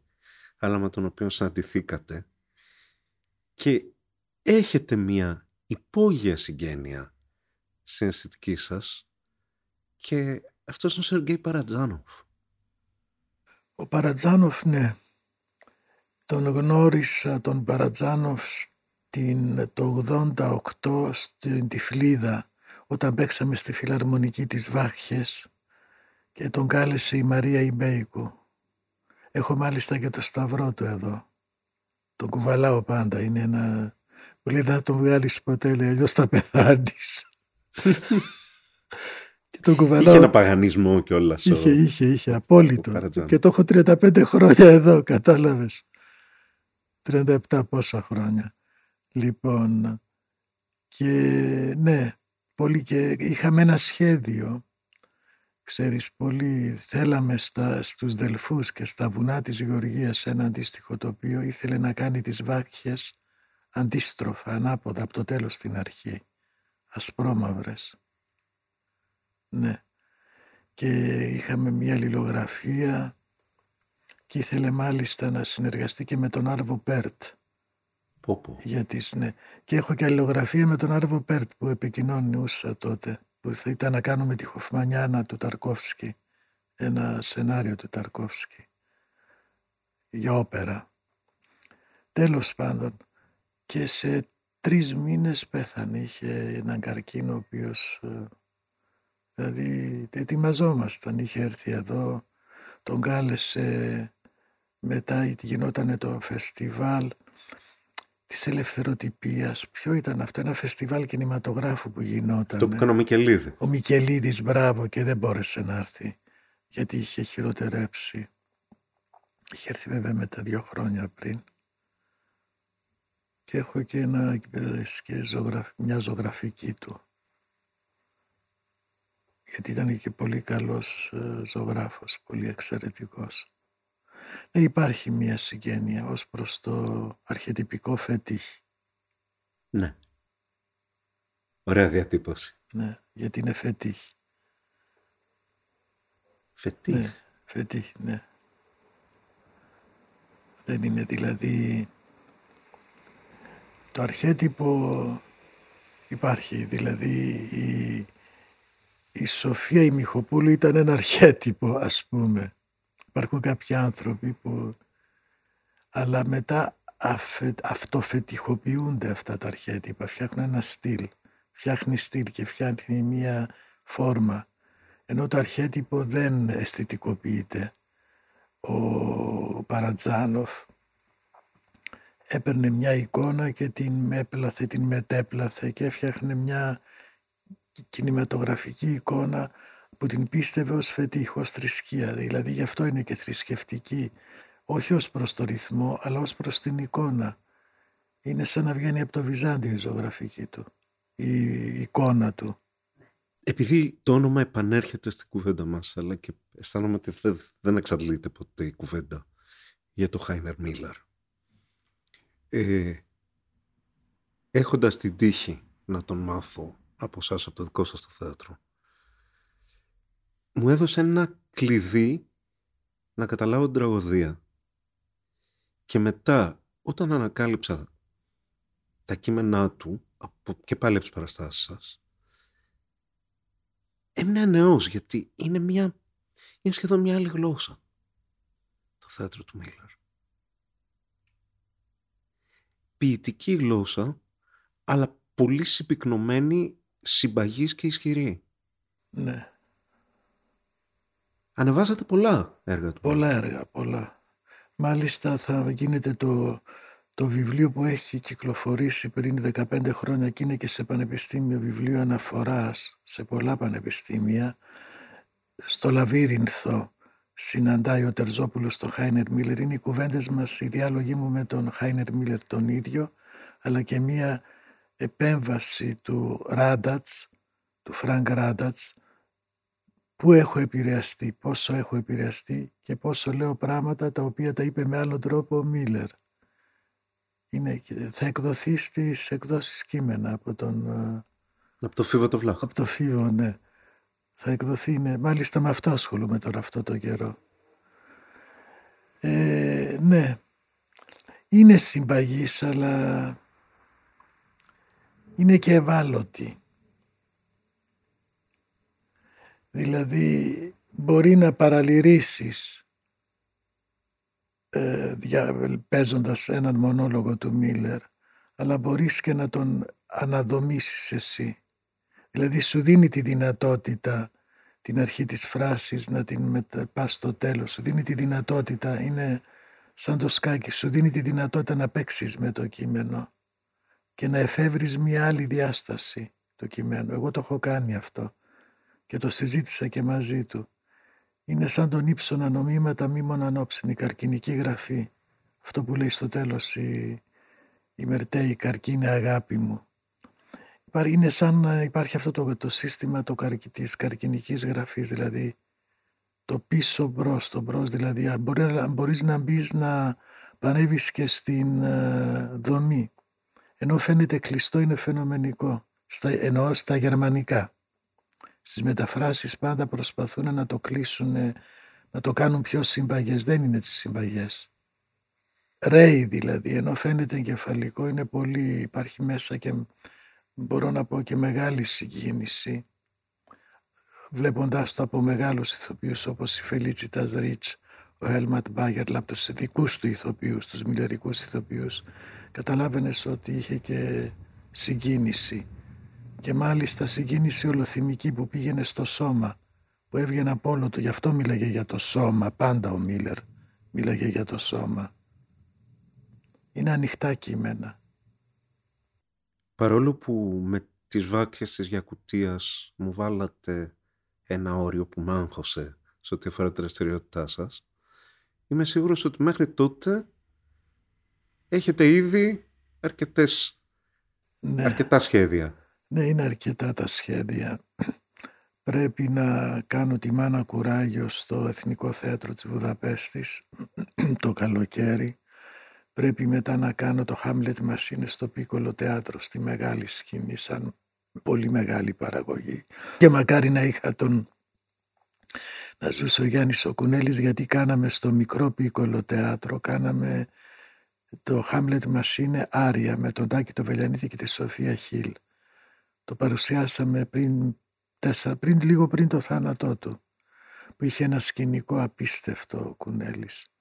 αλλά με τον οποίο συναντηθήκατε. Και έχετε μία υπόγεια συγγένεια στην αισθητική σας και αυτός είναι ο Σεργέη Παρατζάνοφ. Ο Παρατζάνοφ, ναι. Τον γνώρισα τον Παρατζάνοφ στην, το 88 στην Τυφλίδα όταν παίξαμε στη φιλαρμονική της Βάχιες και τον κάλεσε η Μαρία Ιμπέικου. Έχω μάλιστα και το σταυρό του εδώ. Τον κουβαλάω πάντα. Είναι ένα μου λέει δεν θα τον βγάλεις ποτέ, λέει, αλλιώς θα πεθάνεις. <laughs> και τον κουβαλάω. Είχε ένα παγανισμό κιόλας. Είχε, είχε, είχε, απόλυτο. Και το έχω 35 <laughs> χρόνια εδώ, κατάλαβες. 37 πόσα χρόνια. Λοιπόν, και ναι, πολύ και είχαμε ένα σχέδιο. Ξέρεις, πολύ θέλαμε στα, στους Δελφούς και στα βουνά της Γεωργίας ένα αντίστοιχο τοπίο. Ήθελε να κάνει τις βάχιες αντίστροφα, ανάποδα, από το τέλος στην αρχή. Ασπρόμαυρες. Ναι. Και είχαμε μια λιλογραφία και ήθελε μάλιστα να συνεργαστεί και με τον Άρβο Πέρτ. Πω, πω. Γιατί, ναι. Και έχω και αλληλογραφία με τον Άρβο Πέρτ που επικοινωνούσα τότε. Που θα ήταν να κάνουμε τη Χοφμανιάνα του Ταρκόφσκι. Ένα σενάριο του Ταρκόφσκι. Για όπερα. Τέλος πάντων και σε τρεις μήνες πέθανε. Είχε έναν καρκίνο ο οποίος, ε, δηλαδή ετοιμαζόμασταν, είχε έρθει εδώ, τον κάλεσε μετά γινόταν το φεστιβάλ της ελευθεροτυπίας. Ποιο ήταν αυτό, ένα φεστιβάλ κινηματογράφου που γινόταν. Το που έκανε ο Μικελίδη. Ο Μικελίδης, μπράβο, και δεν μπόρεσε να έρθει, γιατί είχε χειροτερέψει. Είχε έρθει βέβαια μετά δύο χρόνια πριν και έχω και, ένα, και μια ζωγραφική του. Γιατί ήταν και πολύ καλός ε, ζωγράφος, πολύ εξαιρετικός. Ναι, υπάρχει μια συγγένεια ως προς το αρχιετυπικό φετίχ. Ναι. Ωραία διατύπωση. Ναι, γιατί είναι φετίχ. Φετίχ. Ναι, φετίχ, ναι. Δεν είναι δηλαδή το αρχέτυπο υπάρχει, δηλαδή η, η Σοφία η Μιχοπούλου ήταν ένα αρχέτυπο ας πούμε. Υπάρχουν κάποιοι άνθρωποι που... Αλλά μετά αφε, αυτοφετιχοποιούνται αυτά τα αρχέτυπα, φτιάχνουν ένα στυλ. Φτιάχνει στυλ και φτιάχνει μία φόρμα. Ενώ το αρχέτυπο δεν αισθητικοποιείται. Ο Παρατζάνοφ έπαιρνε μια εικόνα και την έπλαθε, την μετέπλαθε και έφτιαχνε μια κινηματογραφική εικόνα που την πίστευε ως φετίχ, ως θρησκεία. Δηλαδή γι' αυτό είναι και θρησκευτική, όχι ως προς το ρυθμό, αλλά ως προς την εικόνα. Είναι σαν να βγαίνει από το Βυζάντιο η ζωγραφική του, η εικόνα του. Επειδή το όνομα επανέρχεται στην κουβέντα μας, αλλά και αισθάνομαι ότι δεν εξαντλείται ποτέ η κουβέντα για το Χάινερ Μίλλαρ ε, έχοντας την τύχη να τον μάθω από εσάς από το δικό σας το θέατρο μου έδωσε ένα κλειδί να καταλάβω την τραγωδία. Και μετά όταν ανακάλυψα τα κείμενά του από, και πάλι από τις παραστάσεις σας έμεινα νεός γιατί είναι, μια, είναι σχεδόν μια άλλη γλώσσα το θέατρο του Μίλλαρ ποιητική γλώσσα, αλλά πολύ συμπυκνωμένη συμπαγής και ισχυρή. Ναι. Ανεβάζατε πολλά έργα του. Πολλά έργα, πολλά. Μάλιστα θα γίνεται το, το βιβλίο που έχει κυκλοφορήσει πριν 15 χρόνια και είναι και σε πανεπιστήμιο βιβλίο αναφοράς σε πολλά πανεπιστήμια. Στο Λαβύρινθο συναντάει ο Τερζόπουλος τον Χάινερ Μίλλερ. Είναι οι κουβέντες μας, οι διάλογοι μου με τον Χάινερ Μίλλερ τον ίδιο, αλλά και μία επέμβαση του Ράντατς, του Φρανκ Ράντατς, πού έχω επηρεαστεί, πόσο έχω επηρεαστεί και πόσο λέω πράγματα τα οποία τα είπε με άλλον τρόπο ο Μίλλερ. Είναι, θα εκδοθεί στις εκδόσεις κείμενα από τον... Ε, από το Φίβο το Βλάχο. Από το Φίβο, ναι. Θα εκδοθεί, ναι. Μάλιστα με αυτό ασχολούμαι τώρα αυτό το καιρό. Ε, ναι. Είναι συμπαγής, αλλά είναι και ευάλωτη. Δηλαδή μπορεί να παραλυρήσεις ε, παίζοντας έναν μονόλογο του Μίλλερ αλλά μπορείς και να τον αναδομήσεις εσύ. Δηλαδή σου δίνει τη δυνατότητα την αρχή της φράσης να την πας στο τέλος. Σου δίνει τη δυνατότητα, είναι σαν το σκάκι, σου δίνει τη δυνατότητα να παίξεις με το κείμενο και να εφεύρεις μια άλλη διάσταση το κειμένο. Εγώ το έχω κάνει αυτό και το συζήτησα και μαζί του. Είναι σαν τον ύψονα νομίματα μη μονανόψινη καρκινική γραφή. Αυτό που λέει στο τέλος η, η Μερτέ, η καρκίνη αγάπη μου. Είναι σαν να υπάρχει αυτό το, το σύστημα το, της καρκινικής γραφής, δηλαδή το πίσω μπρος, το μπρος, δηλαδή μπορεί, μπορείς να μπεις να πανεύεις και στην uh, δομή. Ενώ φαίνεται κλειστό είναι φαινομενικό, στα, ενώ στα γερμανικά. Στις μεταφράσεις πάντα προσπαθούν να το κλείσουν, να το κάνουν πιο συμπαγές. Δεν είναι τις συμπαγές. Ρέι δηλαδή, ενώ φαίνεται εγκεφαλικό, είναι πολύ, υπάρχει μέσα και μπορώ να πω και μεγάλη συγκίνηση βλέποντάς το από μεγάλους ηθοποιούς όπως η Φελίτσιτας Ρίτς, ο Έλματ Μπάγερ, από τους δικούς του ηθοποιούς, τους μιλερικούς ηθοποιούς, καταλάβαινες ότι είχε και συγκίνηση και μάλιστα συγκίνηση ολοθυμική που πήγαινε στο σώμα, που έβγαινε από όλο το, γι' αυτό μίλαγε για το σώμα, πάντα ο Μίλλερ μίλαγε για το σώμα. Είναι ανοιχτά κείμενα. Παρόλο που με τις βάκες της Γιακουτίας μου βάλατε ένα όριο που μ' άγχωσε σε ό,τι αφορά τη δραστηριότητά σας, είμαι σίγουρος ότι μέχρι τότε έχετε ήδη αρκετές, ναι. αρκετά σχέδια. Ναι, είναι αρκετά τα σχέδια. Πρέπει να κάνω τη Μάνα Κουράγιο στο Εθνικό Θέατρο της Βουδαπέστης το καλοκαίρι. Πρέπει μετά να κάνω το Χάμλετ Μασίνε στο Πίκολο Θέατρο στη μεγάλη σκηνή σαν πολύ μεγάλη παραγωγή. Και μακάρι να είχα τον να ζούσε ο Γιάννης ο Κουνέλης γιατί κάναμε στο μικρό Πίκολο Θέατρο, κάναμε το Χάμλετ Μασίνε Άρια με τον Τάκη το Βελιανίδη και τη Σοφία Χίλ. Το παρουσιάσαμε πριν, τέσσερα, πριν λίγο πριν το θάνατό του που είχε ένα σκηνικό απίστευτο ο Κουνέλης.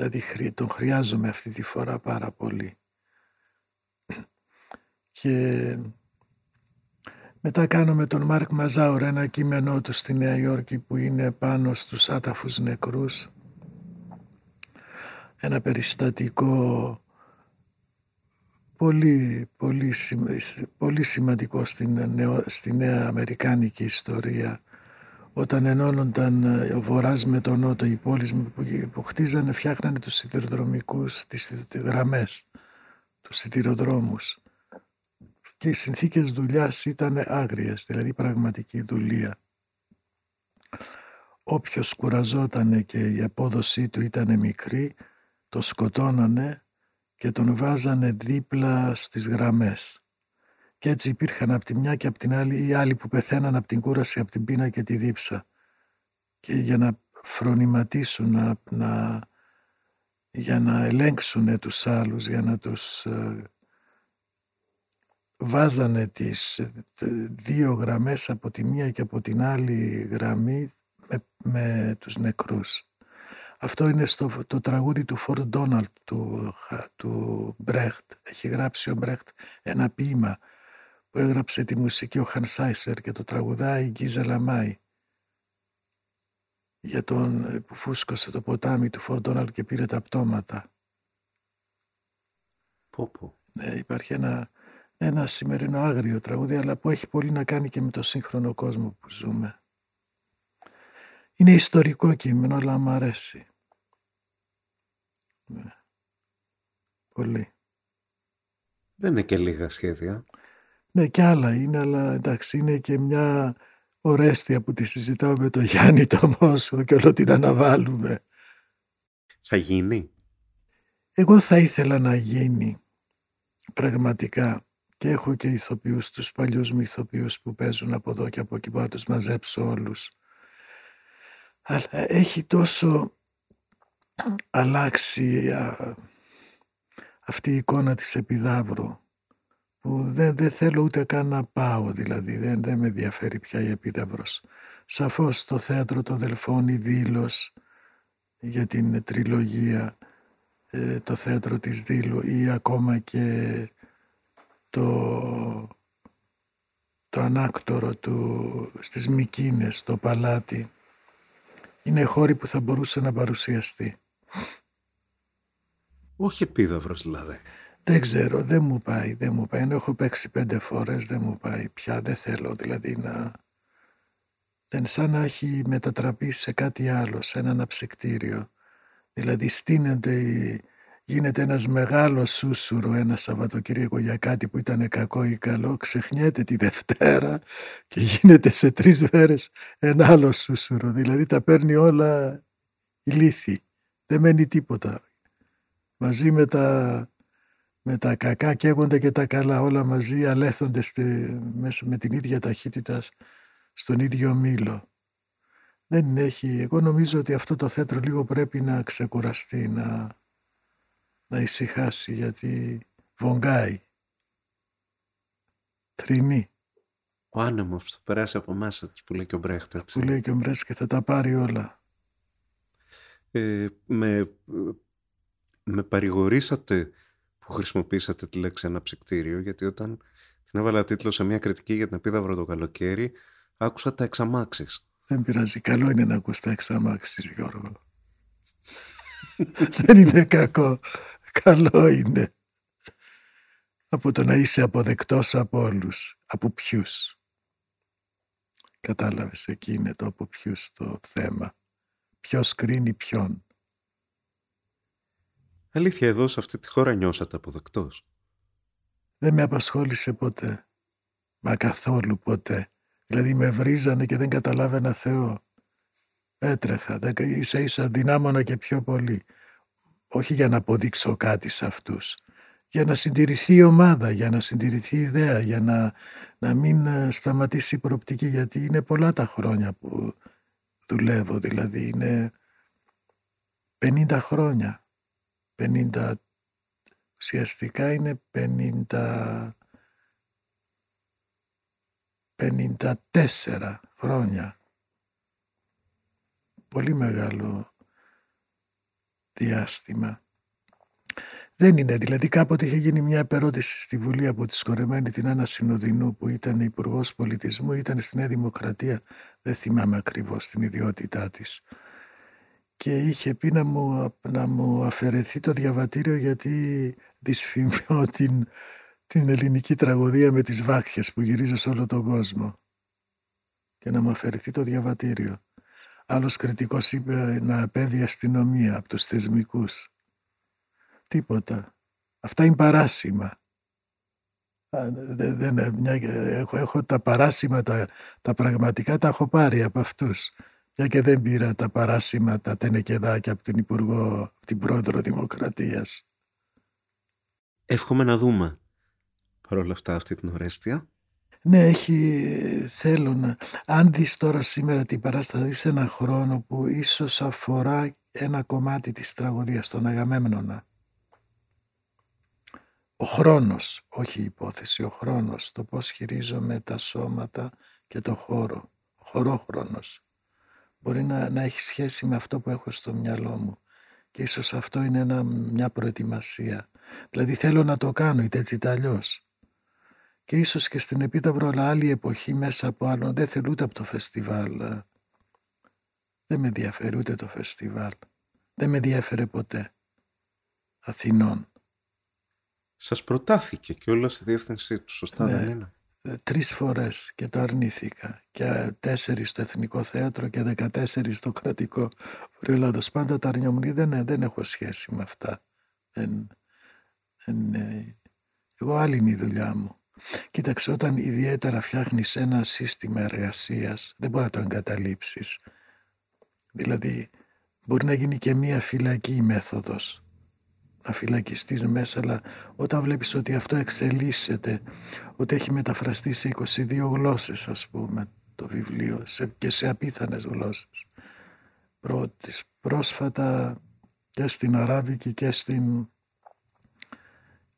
Δηλαδή τον χρειάζομαι αυτή τη φορά πάρα πολύ. <clears throat> Και μετά κάνω με τον Μάρκ Μαζάουρ ένα κείμενό του στη Νέα Υόρκη που είναι πάνω στους άταφους νεκρούς. Ένα περιστατικό πολύ, πολύ, πολύ σημαντικό στην, νεο, στη νέα αμερικάνικη ιστορία όταν ενώνονταν ε, ο Βορράς με τον Νότο οι πόλεις που, που χτίζανε φτιάχνανε τους σιδηροδρομικούς, τις γραμμές, τους σιδηροδρόμους και οι συνθήκες δουλειάς ήταν άγριες, δηλαδή πραγματική δουλεία. Όποιος κουραζόταν και η απόδοσή του ήταν μικρή, το σκοτώνανε και τον βάζανε δίπλα στις γραμμές. Και έτσι υπήρχαν από τη μια και από την άλλη οι άλλοι που πεθαίναν από την κούραση, από την πείνα και τη δίψα. Και για να φρονηματίσουν, να, να, για να ελέγξουν τους άλλους, για να τους ε, βάζανε τις ε, δύο γραμμές από τη μία και από την άλλη γραμμή με, με τους νεκρούς. Αυτό είναι στο το τραγούδι του Φόρντ Ντόναλτ του, του Μπρέχτ. Έχει γράψει ο Μπρέχτ ένα ποίημα που έγραψε τη μουσική ο Χαν Σάισερ και το τραγουδάει η Γκίζα Λαμάη για τον ε, που φούσκωσε το ποτάμι του Φορντόναλ και πήρε τα πτώματα. Πω, Ναι, υπάρχει ένα, ένα σημερινό άγριο τραγούδι, αλλά που έχει πολύ να κάνει και με το σύγχρονο κόσμο που ζούμε. Είναι ιστορικό κείμενο, αλλά μου αρέσει. Ναι. Πολύ. Δεν είναι και λίγα σχέδια. Ναι, και άλλα είναι, αλλά εντάξει, είναι και μια ορέστια που τη συζητάω με τον Γιάννη το Μόσο και όλο την αναβάλουμε. Θα γίνει; Εγώ θα ήθελα να γίνει πραγματικά και έχω και ηθοποιούς, τους παλιούς μου ηθοποιούς που παίζουν από εδώ και από εκεί που να τους μαζέψω όλους. Αλλά έχει τόσο αλλάξει α, αυτή η εικόνα της Επιδαύρου που δεν, δεν θέλω ούτε καν να πάω δηλαδή, δεν, δεν με ενδιαφέρει πια η Επίδαυρος. Σαφώς το θέατρο των Δελφών η Δήλος για την τριλογία ε, το θέατρο της Δήλου ή ακόμα και το, το ανάκτορο του στις Μικίνες, το παλάτι είναι χώροι που θα μπορούσε να παρουσιαστεί. Όχι επίδαυρος δηλαδή. Δεν ξέρω, δεν μου πάει, δεν μου πάει. Ενώ έχω παίξει πέντε φορές, δεν μου πάει πια. Δεν θέλω δηλαδή να... Δεν σαν να έχει μετατραπεί σε κάτι άλλο, σε ένα αναψυκτήριο. Δηλαδή στείνεται, γίνεται ένας μεγάλος σούσουρο ένα Σαββατοκύριακο για κάτι που ήταν κακό ή καλό, ξεχνιέται τη Δευτέρα και γίνεται σε τρεις μέρες ένα άλλο σούσουρο. Δηλαδή τα παίρνει όλα ηλίθι. Δεν μένει τίποτα. Μαζί με τα, με τα κακά καίγονται και τα καλά όλα μαζί αλέθονται στη, μέσα με την ίδια ταχύτητα στον ίδιο μήλο. Δεν έχει, εγώ νομίζω ότι αυτό το θέατρο λίγο πρέπει να ξεκουραστεί, να, να ησυχάσει γιατί βογγάει, τρινεί. Ο άνεμος θα περάσει από μέσα της που λέει και ο Μπρέχτ. Έτσι. Που λέει και ο Μπρέχτ και θα τα πάρει όλα. Ε, με, με παρηγορήσατε που χρησιμοποίησατε τη λέξη αναψυκτήριο γιατί όταν την έβαλα τίτλο σε μια κριτική για την επίδαυρο το καλοκαίρι άκουσα τα εξαμάξεις. Δεν πειράζει. Καλό είναι να ακούς τα εξαμάξεις, Γιώργο. <laughs> Δεν είναι κακό. Καλό είναι. Από το να είσαι αποδεκτός από όλους. Από ποιους. Κατάλαβες, εκεί είναι το από ποιους το θέμα. Ποιος κρίνει ποιον. Αλήθεια, εδώ σε αυτή τη χώρα νιώσατε αποδεκτός. Δεν με απασχόλησε ποτέ. Μα καθόλου ποτέ. Δηλαδή με βρίζανε και δεν καταλάβαινα Θεό. Έτρεχα, ίσα ίσα δυνάμωνα και πιο πολύ. Όχι για να αποδείξω κάτι σε αυτούς. Για να συντηρηθεί η ομάδα, για να συντηρηθεί η ιδέα, για να, να μην ε, σταματήσει η προοπτική. Γιατί είναι πολλά τα χρόνια που δουλεύω, δηλαδή είναι 50 χρόνια. 50, ουσιαστικά είναι 50, 54 χρόνια. Πολύ μεγάλο διάστημα. Δεν είναι, δηλαδή κάποτε είχε γίνει μια επερώτηση στη Βουλή από τη σκορεμένη την Άννα Συνοδεινού που ήταν υπουργός πολιτισμού, ήταν στη Νέα Δημοκρατία, δεν θυμάμαι ακριβώς την ιδιότητά της. Και είχε πει να μου, να μου αφαιρεθεί το διαβατήριο γιατί δυσφημιώ <laughs> την, την ελληνική τραγωδία με τις βάχιες που γυρίζω σε όλο τον κόσμο. Και να μου αφαιρεθεί το διαβατήριο. Άλλος κριτικός είπε να απέβει αστυνομία από τους θεσμικούς. Τίποτα. Αυτά είναι παράσημα. Δεν, δεν, μια, έχω, έχω τα παράσημα, τα, τα πραγματικά τα έχω πάρει από αυτούς. Για και δεν πήρα τα παράσημα, τα τενεκεδάκια από την Υπουργό, την Πρόεδρο Δημοκρατίας. Εύχομαι να δούμε παρόλα αυτά αυτή την ορέστια. Ναι, έχει, θέλω να... Αν δεις τώρα σήμερα την παράσταση, δεις ένα χρόνο που ίσως αφορά ένα κομμάτι της τραγωδίας, τον Αγαμέμνονα. Ο χρόνος, όχι η υπόθεση, ο χρόνος, το πώς χειρίζομαι τα σώματα και το χώρο, ο χωρόχρονος. Μπορεί να, να έχει σχέση με αυτό που έχω στο μυαλό μου και ίσως αυτό είναι ένα, μια προετοιμασία. Δηλαδή θέλω να το κάνω είτε έτσι είτε αλλιώς. και ίσως και στην Επίταυρο αλλά άλλη εποχή μέσα από άλλον δεν θέλω ούτε από το φεστιβάλ δεν με ενδιαφέρει ούτε το φεστιβάλ δεν με ενδιαφέρε ποτέ Αθηνών Σας προτάθηκε και όλα στη διεύθυνσή τους σωστά Ναι. δεν είναι; Ε, τρεις φορές και το αρνήθηκα και τέσσερις στο Εθνικό Θέατρο και δεκατέσσερις στο Κρατικό Βορειοελλάδος. Πάντα τα αρνιόμουν, δεν, δεν έχω σχέση με αυτά. Δεν, δεν, ε, εγώ άλλη είναι η δουλειά μου. Κοίταξε, όταν ιδιαίτερα φτιάχνεις ένα σύστημα εργασίας, δεν μπορεί να το εγκαταλείψεις. Δηλαδή, μπορεί να γίνει και μία φυλακή η μέθοδος. Να φυλακιστείς μέσα, αλλά όταν βλέπεις ότι αυτό εξελίσσεται, ότι έχει μεταφραστεί σε 22 γλώσσες, ας πούμε, το βιβλίο, σε, και σε απίθανες γλώσσες. Πρώτης, πρόσφατα και στην Αράβικη και στην,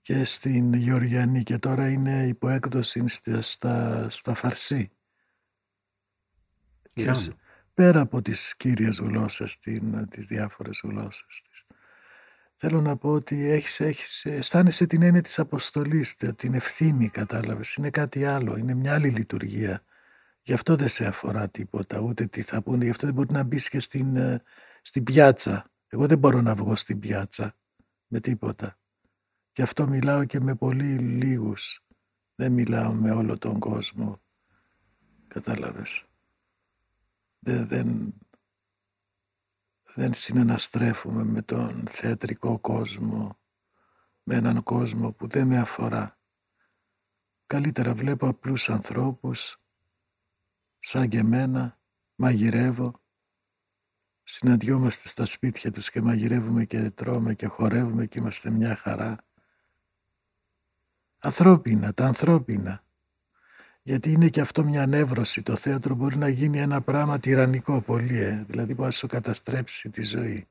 και στην Γεωργιανή και τώρα είναι υποέκδοση στα, στα, στα Φαρσί. Γιάννη. Και πέρα από τις κύριες γλώσσες, την, τις διάφορες γλώσσες της. Θέλω να πω ότι έχεις, έχεις, αισθάνεσαι την έννοια της αποστολής, τε- την ευθύνη κατάλαβες, είναι κάτι άλλο, είναι μια άλλη λειτουργία. Γι' αυτό δεν σε αφορά τίποτα, ούτε τι θα πούνε, γι' αυτό δεν μπορεί να μπεις και στην, ε, στην πιάτσα. Εγώ δεν μπορώ να βγω στην πιάτσα με τίποτα. Γι' αυτό μιλάω και με πολύ λίγους. Δεν μιλάω με όλο τον κόσμο. Κατάλαβες. Δεν, δεν, δεν συναναστρέφουμε με τον θεατρικό κόσμο, με έναν κόσμο που δεν με αφορά. Καλύτερα βλέπω απλούς ανθρώπους, σαν και εμένα, μαγειρεύω, συναντιόμαστε στα σπίτια τους και μαγειρεύουμε και τρώμε και χορεύουμε και είμαστε μια χαρά. Ανθρώπινα, τα ανθρώπινα. Γιατί είναι και αυτό μια νεύρωση. Το θέατρο μπορεί να γίνει ένα πράγμα τυραννικό πολύ, ε. δηλαδή μπορεί να σου καταστρέψει τη ζωή.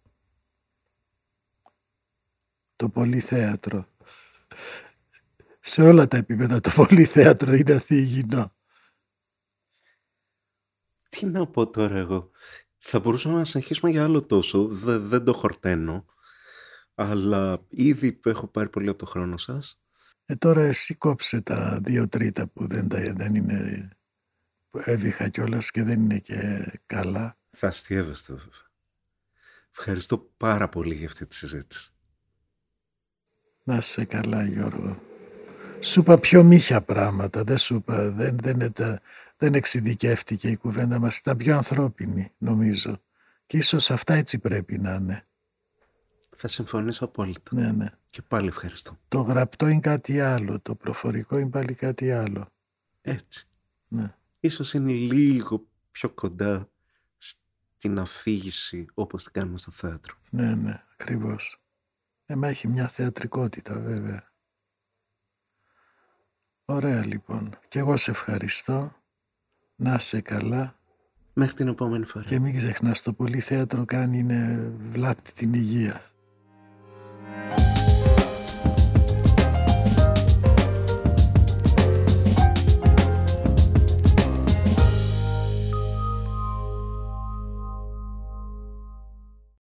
Το πολυθέατρο. Σε όλα τα επίπεδα το πολυθέατρο είναι αθήγυνο. Τι να πω τώρα εγώ. Θα μπορούσαμε να συνεχίσουμε για άλλο τόσο. Δε- δεν το χορταίνω. Αλλά ήδη έχω πάρει πολύ από το χρόνο σας. Ε, τώρα εσύ κόψε τα δύο τρίτα που δεν, τα, δεν είναι που έβηχα κιόλας και δεν είναι και καλά. Θα αστείευεστε βέβαια. Ευχαριστώ πάρα πολύ για αυτή τη συζήτηση. Να είσαι καλά Γιώργο. Σου είπα πιο μύχια πράγματα, δεν σου είπα, δεν, δεν, ήταν- δεν εξειδικεύτηκε η κουβέντα μας, ήταν πιο ανθρώπινη νομίζω. Και ίσως αυτά έτσι πρέπει να είναι. Θα συμφωνήσω απόλυτα. Ναι, ναι. Και πάλι ευχαριστώ. Το γραπτό είναι κάτι άλλο, το προφορικό είναι πάλι κάτι άλλο. Έτσι. Ναι. Ίσως είναι λίγο πιο κοντά στην αφήγηση όπως την κάνουμε στο θέατρο. Ναι, ναι, ακριβώς. Ε, μα έχει μια θεατρικότητα βέβαια. Ωραία λοιπόν. Και εγώ σε ευχαριστώ. Να είσαι καλά. Μέχρι την επόμενη φορά. Και μην ξεχνάς το πολύ θέατρο κάνει είναι βλάπτει την υγεία.